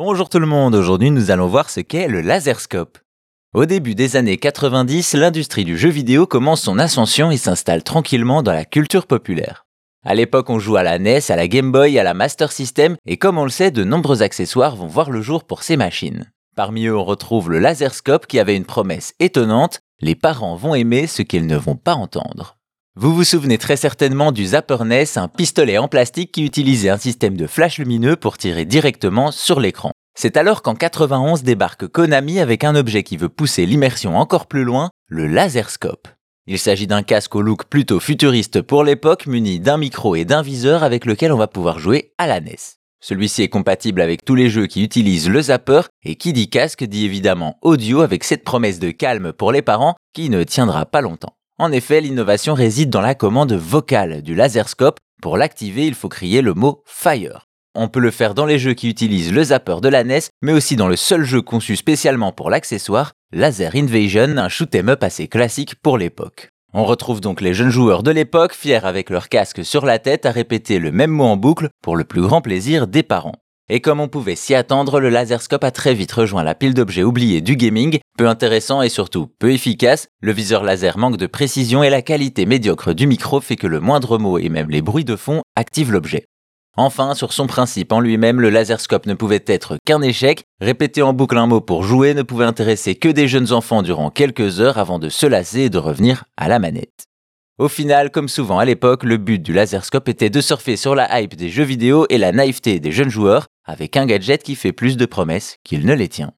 Bonjour tout le monde, aujourd'hui nous allons voir ce qu'est le laserscope. Au début des années 90, l'industrie du jeu vidéo commence son ascension et s'installe tranquillement dans la culture populaire. À l'époque, on joue à la NES, à la Game Boy, à la Master System, et comme on le sait, de nombreux accessoires vont voir le jour pour ces machines. Parmi eux, on retrouve le laserscope qui avait une promesse étonnante, les parents vont aimer ce qu'ils ne vont pas entendre. Vous vous souvenez très certainement du Zapper NES, un pistolet en plastique qui utilisait un système de flash lumineux pour tirer directement sur l'écran. C'est alors qu'en 91 débarque Konami avec un objet qui veut pousser l'immersion encore plus loin, le laserscope. Il s'agit d'un casque au look plutôt futuriste pour l'époque, muni d'un micro et d'un viseur avec lequel on va pouvoir jouer à la NES. Celui-ci est compatible avec tous les jeux qui utilisent le zapper, et qui dit casque dit évidemment audio avec cette promesse de calme pour les parents qui ne tiendra pas longtemps. En effet, l'innovation réside dans la commande vocale du laserscope. Pour l'activer, il faut crier le mot Fire. On peut le faire dans les jeux qui utilisent le zapper de la NES, mais aussi dans le seul jeu conçu spécialement pour l'accessoire, Laser Invasion, un shoot'em up assez classique pour l'époque. On retrouve donc les jeunes joueurs de l'époque, fiers avec leur casque sur la tête, à répéter le même mot en boucle pour le plus grand plaisir des parents. Et comme on pouvait s'y attendre, le laserscope a très vite rejoint la pile d'objets oubliés du gaming, peu intéressant et surtout peu efficace, le viseur laser manque de précision et la qualité médiocre du micro fait que le moindre mot et même les bruits de fond activent l'objet. Enfin, sur son principe en lui-même, le laserscope ne pouvait être qu'un échec. Répéter en boucle un mot pour jouer ne pouvait intéresser que des jeunes enfants durant quelques heures avant de se lasser et de revenir à la manette. Au final, comme souvent à l'époque, le but du laserscope était de surfer sur la hype des jeux vidéo et la naïveté des jeunes joueurs avec un gadget qui fait plus de promesses qu'il ne les tient.